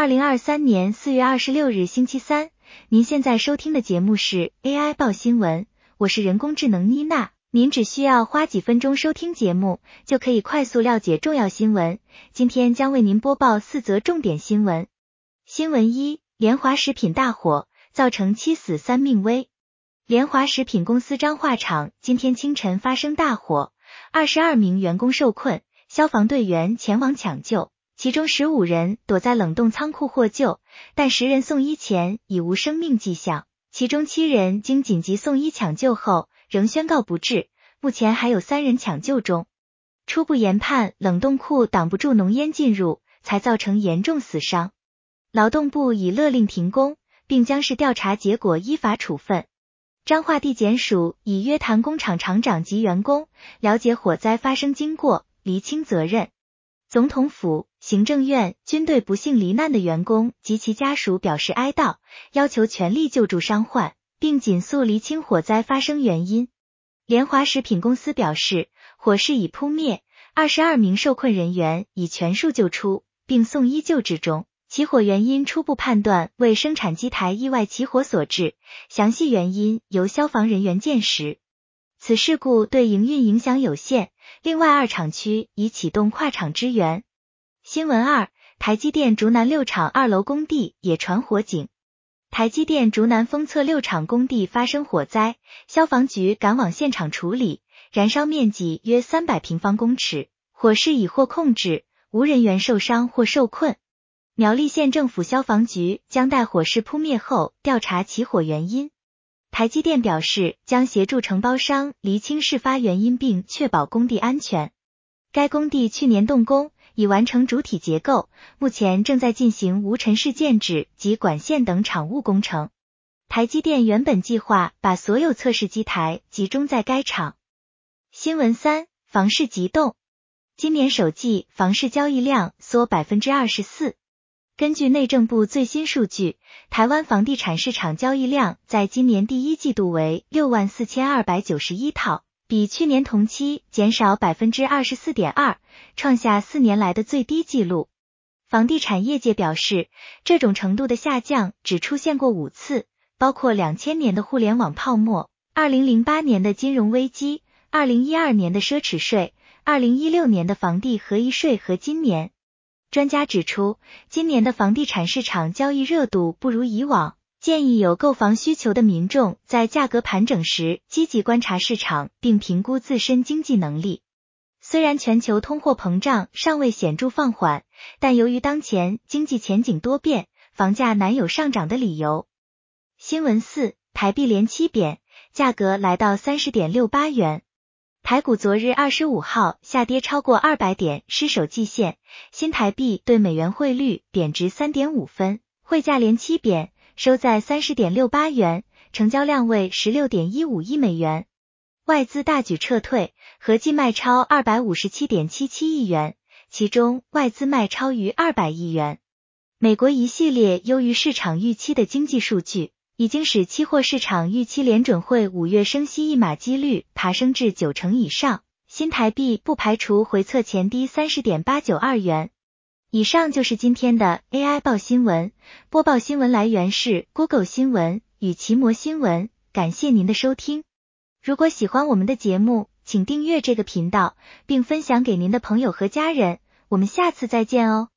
二零二三年四月二十六日星期三，您现在收听的节目是 AI 报新闻，我是人工智能妮娜。您只需要花几分钟收听节目，就可以快速了解重要新闻。今天将为您播报四则重点新闻。新闻一：联华食品大火，造成七死三命危。联华食品公司彰化厂今天清晨发生大火，二十二名员工受困，消防队员前往抢救。其中十五人躲在冷冻仓库获救，但十人送医前已无生命迹象，其中七人经紧急送医抢救后仍宣告不治，目前还有三人抢救中。初步研判，冷冻库挡不住浓烟进入，才造成严重死伤。劳动部已勒令停工，并将视调查结果依法处分。彰化地检署已约谈工厂厂长及员工，了解火灾发生经过，厘清责任。总统府、行政院、军队不幸罹难的员工及其家属表示哀悼，要求全力救助伤患，并尽速厘清火灾发生原因。联华食品公司表示，火势已扑灭，二十二名受困人员已全数救出，并送医救治中。起火原因初步判断为生产机台意外起火所致，详细原因由消防人员鉴识。此事故对营运影响有限。另外，二厂区已启动跨厂支援。新闻二：台积电竹南六厂二楼工地也传火警。台积电竹南封测六厂工地发生火灾，消防局赶往现场处理，燃烧面积约三百平方公尺，火势已获控制，无人员受伤或受困。苗栗县政府消防局将待火势扑灭后调查起火原因。台积电表示，将协助承包商厘清事发原因，并确保工地安全。该工地去年动工，已完成主体结构，目前正在进行无尘室建址及管线等厂务工程。台积电原本计划把所有测试机台集中在该厂。新闻三：房市急冻，今年首季房市交易量缩百分之二十四。根据内政部最新数据，台湾房地产市场交易量在今年第一季度为六万四千二百九十一套，比去年同期减少百分之二十四点二，创下四年来的最低纪录。房地产业界表示，这种程度的下降只出现过五次，包括两千年的互联网泡沫、二零零八年的金融危机、二零一二年的奢侈税、二零一六年的房地合一税和今年。专家指出，今年的房地产市场交易热度不如以往，建议有购房需求的民众在价格盘整时积极观察市场，并评估自身经济能力。虽然全球通货膨胀尚未显著放缓，但由于当前经济前景多变，房价难有上涨的理由。新闻四：台币连七贬，价格来到三十点六八元。台股昨日二十五号下跌超过二百点，失守季线。新台币对美元汇率贬值三点五分，汇价连七贬，收在三十点六八元，成交量为十六点一五亿美元。外资大举撤退，合计卖超二百五十七点七七亿元，其中外资卖超逾二百亿元。美国一系列优于市场预期的经济数据。已经使期货市场预期联准会五月升息一码几率爬升至九成以上，新台币不排除回测前低三十点八九二元。以上就是今天的 AI 报新闻，播报新闻来源是 Google 新闻与奇摩新闻，感谢您的收听。如果喜欢我们的节目，请订阅这个频道，并分享给您的朋友和家人。我们下次再见哦。